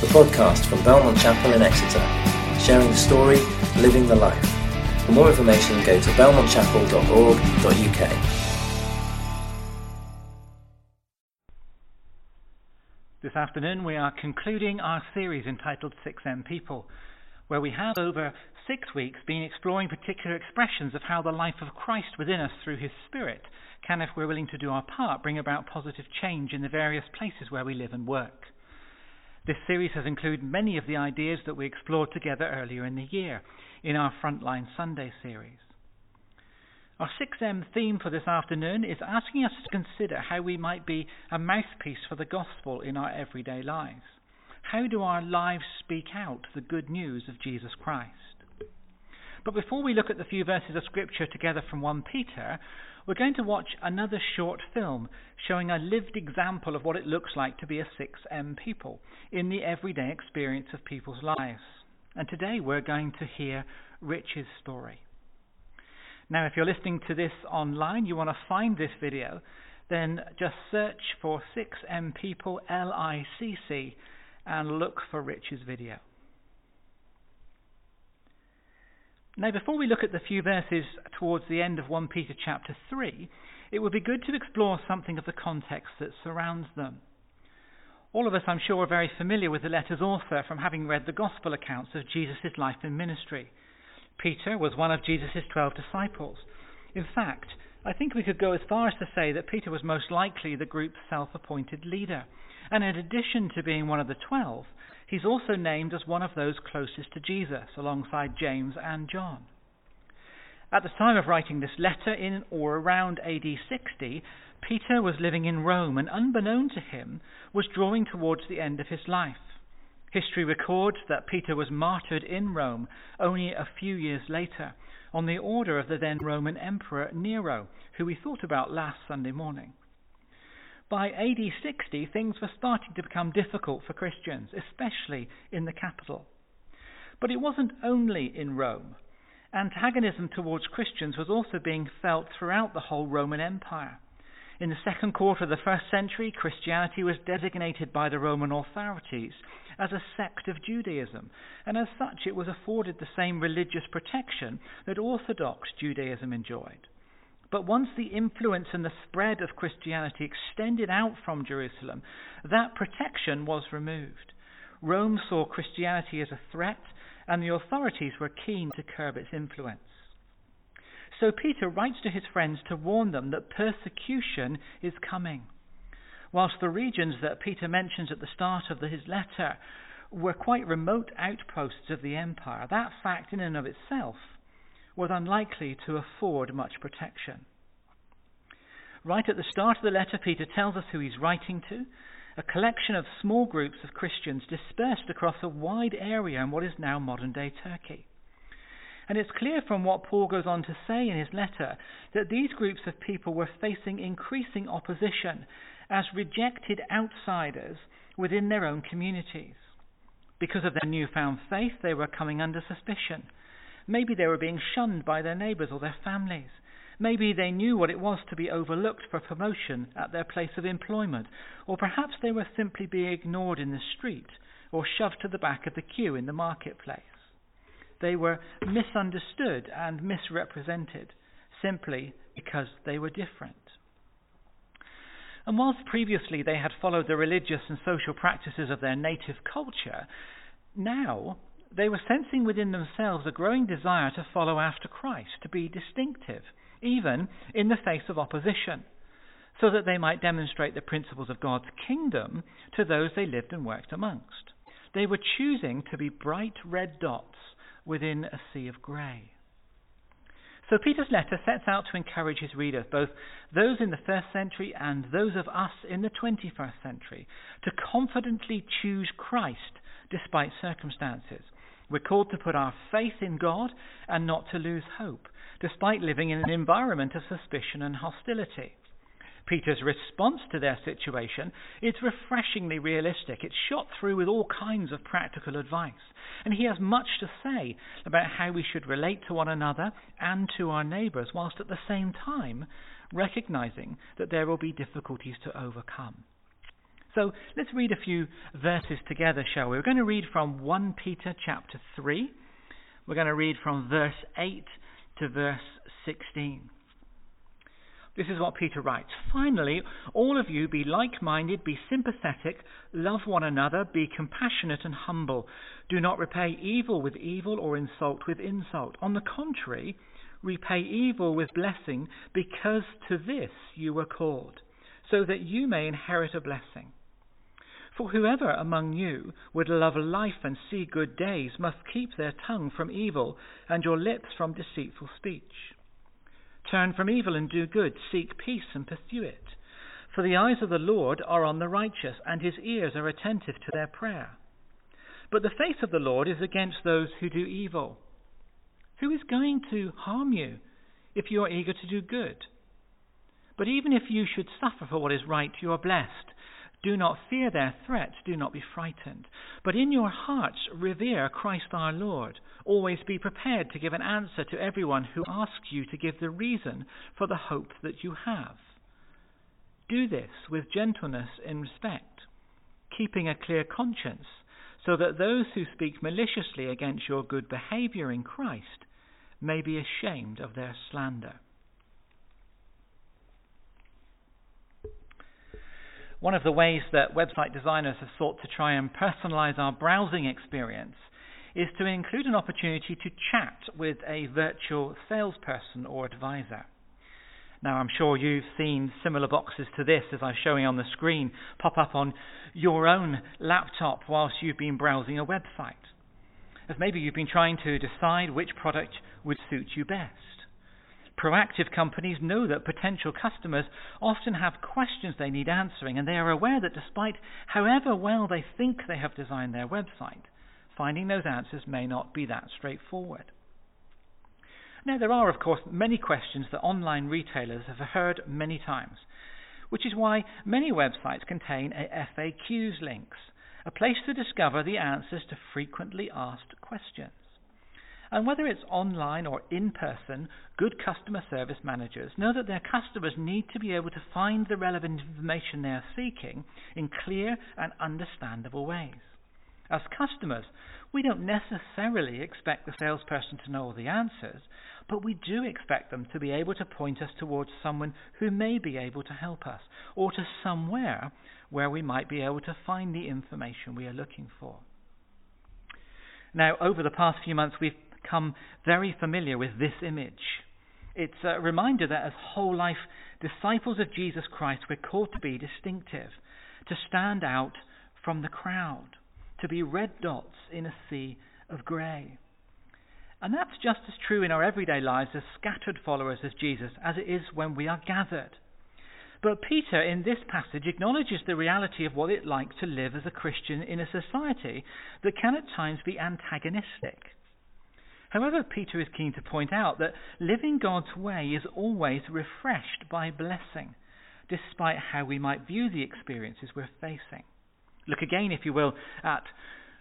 the podcast from Belmont Chapel in Exeter, sharing the story, living the life. For more information, go to belmontchapel.org.uk. This afternoon, we are concluding our series entitled 6M People, where we have over six weeks been exploring particular expressions of how the life of Christ within us through his Spirit can, if we're willing to do our part, bring about positive change in the various places where we live and work. This series has included many of the ideas that we explored together earlier in the year in our Frontline Sunday series. Our 6M theme for this afternoon is asking us to consider how we might be a mouthpiece for the gospel in our everyday lives. How do our lives speak out the good news of Jesus Christ? But before we look at the few verses of Scripture together from 1 Peter, we're going to watch another short film showing a lived example of what it looks like to be a 6M people in the everyday experience of people's lives. And today we're going to hear Rich's story. Now, if you're listening to this online, you want to find this video, then just search for 6M People LICC and look for Rich's video. Now, before we look at the few verses towards the end of 1 Peter chapter 3, it would be good to explore something of the context that surrounds them. All of us, I'm sure, are very familiar with the letter's author from having read the gospel accounts of Jesus' life and ministry. Peter was one of Jesus' twelve disciples. In fact, I think we could go as far as to say that Peter was most likely the group's self appointed leader. And in addition to being one of the twelve, He's also named as one of those closest to Jesus, alongside James and John. At the time of writing this letter, in or around AD 60, Peter was living in Rome and, unbeknown to him, was drawing towards the end of his life. History records that Peter was martyred in Rome only a few years later, on the order of the then Roman Emperor Nero, who we thought about last Sunday morning. By AD 60, things were starting to become difficult for Christians, especially in the capital. But it wasn't only in Rome. Antagonism towards Christians was also being felt throughout the whole Roman Empire. In the second quarter of the first century, Christianity was designated by the Roman authorities as a sect of Judaism, and as such it was afforded the same religious protection that Orthodox Judaism enjoyed. But once the influence and the spread of Christianity extended out from Jerusalem, that protection was removed. Rome saw Christianity as a threat, and the authorities were keen to curb its influence. So Peter writes to his friends to warn them that persecution is coming. Whilst the regions that Peter mentions at the start of his letter were quite remote outposts of the empire, that fact in and of itself was unlikely to afford much protection. Right at the start of the letter, Peter tells us who he's writing to a collection of small groups of Christians dispersed across a wide area in what is now modern day Turkey. And it's clear from what Paul goes on to say in his letter that these groups of people were facing increasing opposition as rejected outsiders within their own communities. Because of their newfound faith, they were coming under suspicion. Maybe they were being shunned by their neighbours or their families. Maybe they knew what it was to be overlooked for promotion at their place of employment, or perhaps they were simply being ignored in the street or shoved to the back of the queue in the marketplace. They were misunderstood and misrepresented simply because they were different. And whilst previously they had followed the religious and social practices of their native culture, now they were sensing within themselves a growing desire to follow after Christ, to be distinctive, even in the face of opposition, so that they might demonstrate the principles of God's kingdom to those they lived and worked amongst. They were choosing to be bright red dots within a sea of grey. So Peter's letter sets out to encourage his readers, both those in the first century and those of us in the 21st century, to confidently choose Christ despite circumstances, we're called to put our faith in God and not to lose hope, despite living in an environment of suspicion and hostility. Peter's response to their situation is refreshingly realistic. It's shot through with all kinds of practical advice. And he has much to say about how we should relate to one another and to our neighbours, whilst at the same time recognizing that there will be difficulties to overcome. So let's read a few verses together, shall we? We're going to read from 1 Peter chapter 3. We're going to read from verse 8 to verse 16. This is what Peter writes. Finally, all of you be like minded, be sympathetic, love one another, be compassionate and humble. Do not repay evil with evil or insult with insult. On the contrary, repay evil with blessing, because to this you were called, so that you may inherit a blessing. For whoever among you would love life and see good days must keep their tongue from evil and your lips from deceitful speech. Turn from evil and do good. Seek peace and pursue it. For the eyes of the Lord are on the righteous, and his ears are attentive to their prayer. But the face of the Lord is against those who do evil. Who is going to harm you if you are eager to do good? But even if you should suffer for what is right, you are blessed. Do not fear their threats, do not be frightened. But in your hearts revere Christ our Lord. Always be prepared to give an answer to everyone who asks you to give the reason for the hope that you have. Do this with gentleness and respect, keeping a clear conscience, so that those who speak maliciously against your good behavior in Christ may be ashamed of their slander. One of the ways that website designers have sought to try and personalize our browsing experience is to include an opportunity to chat with a virtual salesperson or advisor. Now, I'm sure you've seen similar boxes to this as I'm showing on the screen pop up on your own laptop whilst you've been browsing a website. As maybe you've been trying to decide which product would suit you best. Proactive companies know that potential customers often have questions they need answering, and they are aware that despite however well they think they have designed their website, finding those answers may not be that straightforward. Now, there are, of course, many questions that online retailers have heard many times, which is why many websites contain FAQs links, a place to discover the answers to frequently asked questions. And whether it's online or in person, good customer service managers know that their customers need to be able to find the relevant information they are seeking in clear and understandable ways. As customers, we don't necessarily expect the salesperson to know all the answers, but we do expect them to be able to point us towards someone who may be able to help us, or to somewhere where we might be able to find the information we are looking for. Now, over the past few months, we've become very familiar with this image. It's a reminder that as whole life disciples of Jesus Christ, we're called to be distinctive, to stand out from the crowd, to be red dots in a sea of grey. And that's just as true in our everyday lives as scattered followers of Jesus as it is when we are gathered. But Peter, in this passage, acknowledges the reality of what it's like to live as a Christian in a society that can at times be antagonistic. However, Peter is keen to point out that living God's way is always refreshed by blessing, despite how we might view the experiences we're facing. Look again, if you will, at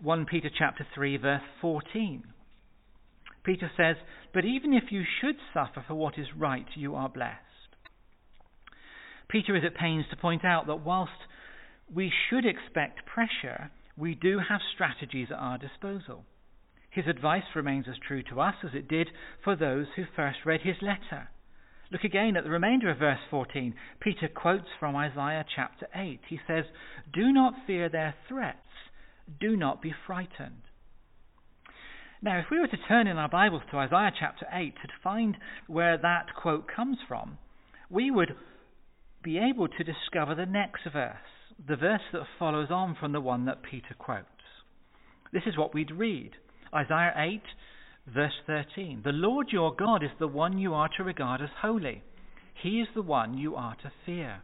1 Peter chapter 3 verse 14. Peter says, "But even if you should suffer for what is right, you are blessed." Peter is at pains to point out that whilst we should expect pressure, we do have strategies at our disposal. His advice remains as true to us as it did for those who first read his letter. Look again at the remainder of verse 14. Peter quotes from Isaiah chapter 8. He says, Do not fear their threats, do not be frightened. Now, if we were to turn in our Bibles to Isaiah chapter 8 to find where that quote comes from, we would be able to discover the next verse, the verse that follows on from the one that Peter quotes. This is what we'd read. Isaiah 8, verse 13. The Lord your God is the one you are to regard as holy. He is the one you are to fear.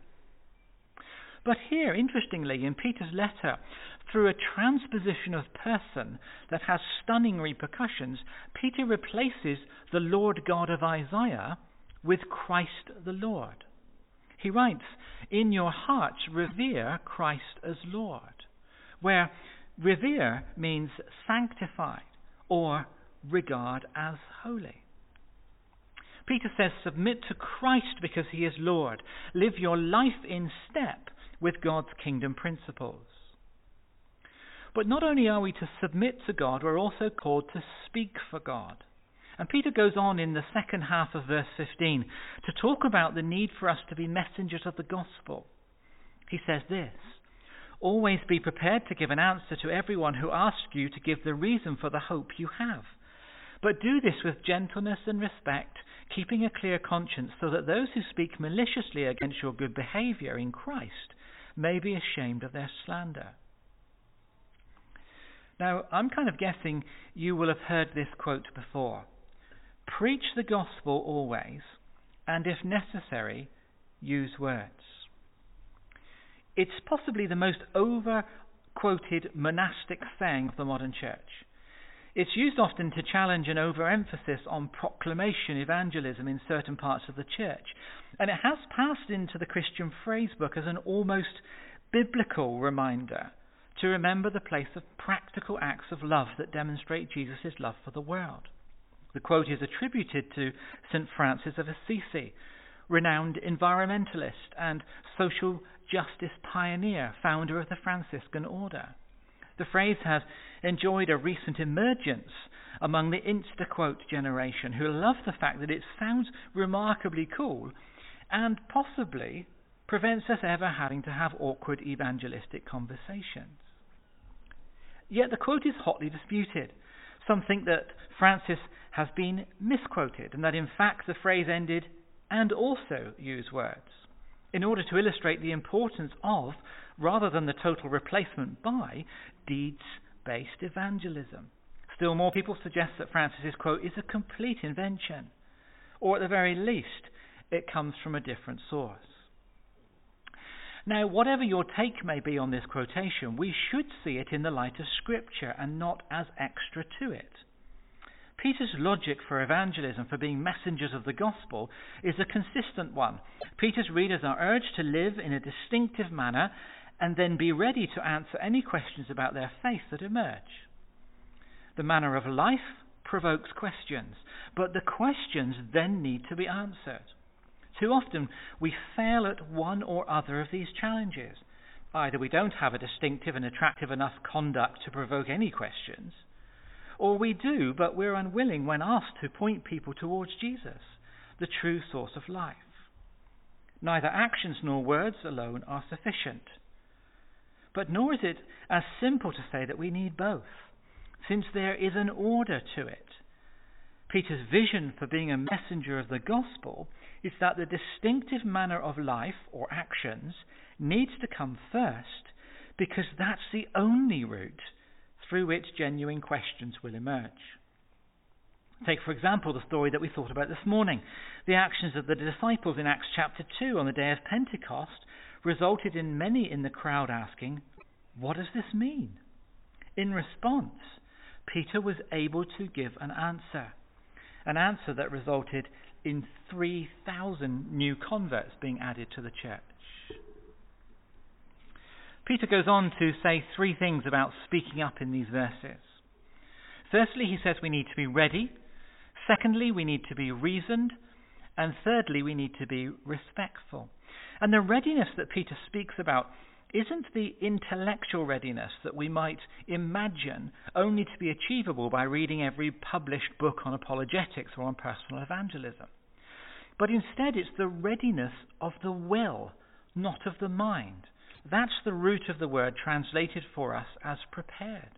But here, interestingly, in Peter's letter, through a transposition of person that has stunning repercussions, Peter replaces the Lord God of Isaiah with Christ the Lord. He writes, In your hearts revere Christ as Lord, where revere means sanctified or regard as holy. Peter says, Submit to Christ because he is Lord. Live your life in step with God's kingdom principles. But not only are we to submit to God, we're also called to speak for God. And Peter goes on in the second half of verse 15 to talk about the need for us to be messengers of the gospel. He says this Always be prepared to give an answer to everyone who asks you to give the reason for the hope you have. But do this with gentleness and respect, keeping a clear conscience, so that those who speak maliciously against your good behavior in Christ may be ashamed of their slander. Now, I'm kind of guessing you will have heard this quote before. Preach the gospel always, and if necessary, use words. It's possibly the most over quoted monastic saying of the modern church. It's used often to challenge an overemphasis on proclamation evangelism in certain parts of the church, and it has passed into the Christian phrasebook as an almost biblical reminder to remember the place of practical acts of love that demonstrate Jesus' love for the world. The quote is attributed to St. Francis of Assisi, renowned environmentalist and social justice pioneer, founder of the Franciscan order. The phrase has enjoyed a recent emergence among the Instaquote generation who love the fact that it sounds remarkably cool and possibly prevents us ever having to have awkward evangelistic conversations. Yet the quote is hotly disputed. Some think that Francis has been misquoted and that in fact the phrase ended and also use words in order to illustrate the importance of, rather than the total replacement by, deeds based evangelism. Still more people suggest that Francis's quote is a complete invention, or at the very least, it comes from a different source. Now, whatever your take may be on this quotation, we should see it in the light of Scripture and not as extra to it. Peter's logic for evangelism, for being messengers of the gospel, is a consistent one. Peter's readers are urged to live in a distinctive manner and then be ready to answer any questions about their faith that emerge. The manner of life provokes questions, but the questions then need to be answered. Too often we fail at one or other of these challenges. Either we don't have a distinctive and attractive enough conduct to provoke any questions, or we do, but we're unwilling when asked to point people towards Jesus, the true source of life. Neither actions nor words alone are sufficient. But nor is it as simple to say that we need both, since there is an order to it. Peter's vision for being a messenger of the gospel is that the distinctive manner of life or actions needs to come first because that's the only route through which genuine questions will emerge. Take, for example, the story that we thought about this morning. The actions of the disciples in Acts chapter 2 on the day of Pentecost resulted in many in the crowd asking, What does this mean? In response, Peter was able to give an answer, an answer that resulted in 3,000 new converts being added to the church. Peter goes on to say three things about speaking up in these verses. Firstly, he says we need to be ready. Secondly, we need to be reasoned. And thirdly, we need to be respectful. And the readiness that Peter speaks about isn't the intellectual readiness that we might imagine only to be achievable by reading every published book on apologetics or on personal evangelism. But instead, it's the readiness of the will, not of the mind. That's the root of the word translated for us as prepared.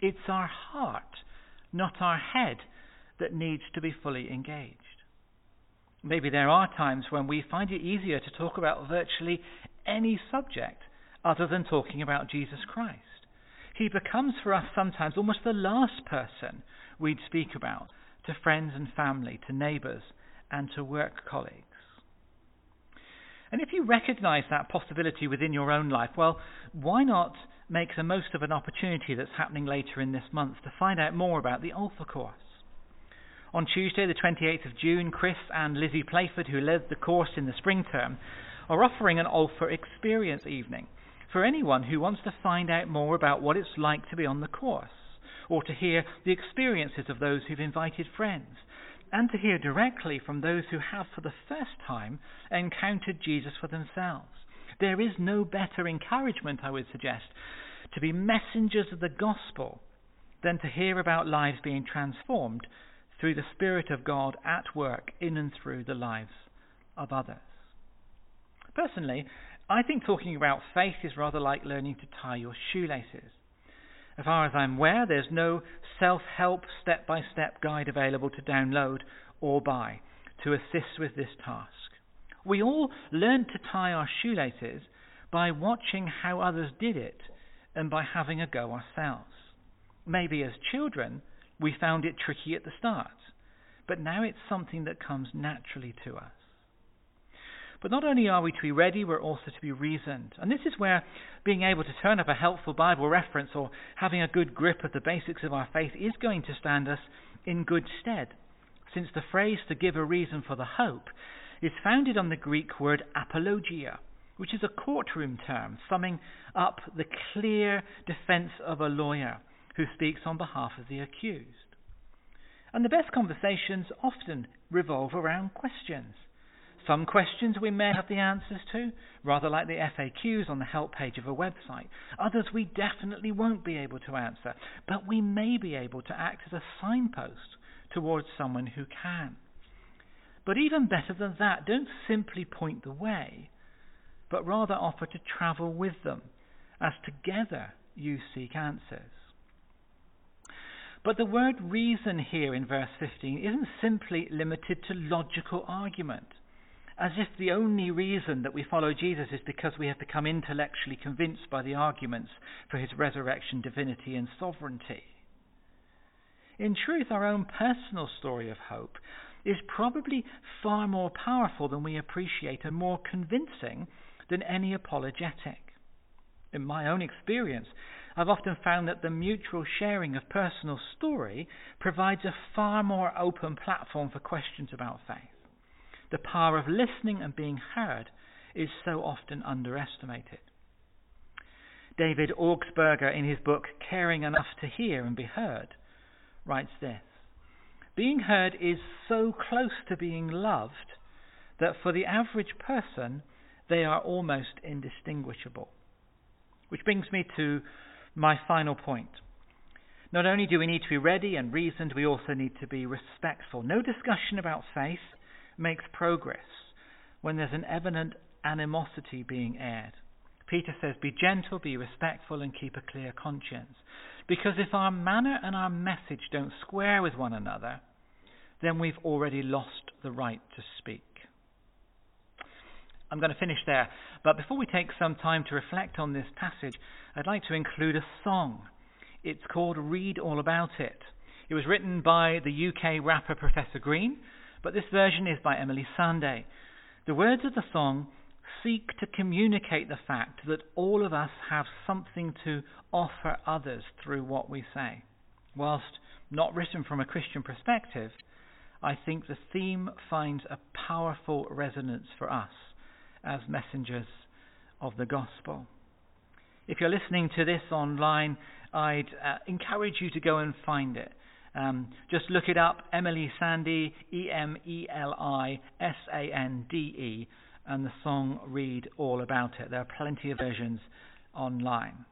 It's our heart, not our head, that needs to be fully engaged. Maybe there are times when we find it easier to talk about virtually any subject other than talking about Jesus Christ. He becomes for us sometimes almost the last person we'd speak about to friends and family, to neighbours, and to work colleagues. And if you recognize that possibility within your own life, well, why not make the most of an opportunity that's happening later in this month to find out more about the Alpha course? On Tuesday, the 28th of June, Chris and Lizzie Playford, who led the course in the spring term, are offering an Alpha experience evening for anyone who wants to find out more about what it's like to be on the course, or to hear the experiences of those who've invited friends, and to hear directly from those who have for the first time encountered Jesus for themselves. There is no better encouragement, I would suggest, to be messengers of the gospel than to hear about lives being transformed through the Spirit of God at work in and through the lives of others. Personally, I think talking about faith is rather like learning to tie your shoelaces. As far as I'm aware, there's no self help step by step guide available to download or buy to assist with this task. We all learn to tie our shoelaces by watching how others did it and by having a go ourselves. Maybe as children, we found it tricky at the start, but now it's something that comes naturally to us. But not only are we to be ready, we're also to be reasoned. And this is where being able to turn up a helpful Bible reference or having a good grip of the basics of our faith is going to stand us in good stead, since the phrase to give a reason for the hope is founded on the Greek word apologia, which is a courtroom term summing up the clear defense of a lawyer who speaks on behalf of the accused. And the best conversations often revolve around questions. Some questions we may have the answers to, rather like the FAQs on the help page of a website. Others we definitely won't be able to answer, but we may be able to act as a signpost towards someone who can. But even better than that, don't simply point the way, but rather offer to travel with them as together you seek answers. But the word reason here in verse 15 isn't simply limited to logical argument as if the only reason that we follow Jesus is because we have become intellectually convinced by the arguments for his resurrection, divinity, and sovereignty. In truth, our own personal story of hope is probably far more powerful than we appreciate and more convincing than any apologetic. In my own experience, I've often found that the mutual sharing of personal story provides a far more open platform for questions about faith the power of listening and being heard is so often underestimated. David Augsburger, in his book Caring Enough to Hear and Be Heard, writes this Being heard is so close to being loved that for the average person, they are almost indistinguishable. Which brings me to my final point. Not only do we need to be ready and reasoned, we also need to be respectful. No discussion about faith makes progress when there's an evident animosity being aired. Peter says, Be gentle, be respectful, and keep a clear conscience. Because if our manner and our message don't square with one another, then we've already lost the right to speak. I'm going to finish there, but before we take some time to reflect on this passage, I'd like to include a song. It's called Read All About It. It was written by the UK rapper Professor Green, but this version is by Emeli Sandé. The words of the song seek to communicate the fact that all of us have something to offer others through what we say. Whilst not written from a Christian perspective, I think the theme finds a powerful resonance for us as messengers of the gospel. If you're listening to this online, I'd uh, encourage you to go and find it. Um, just look it up, Emeli Sandé, E M E L I S A N D E, and the song Read All About It. There are plenty of versions online.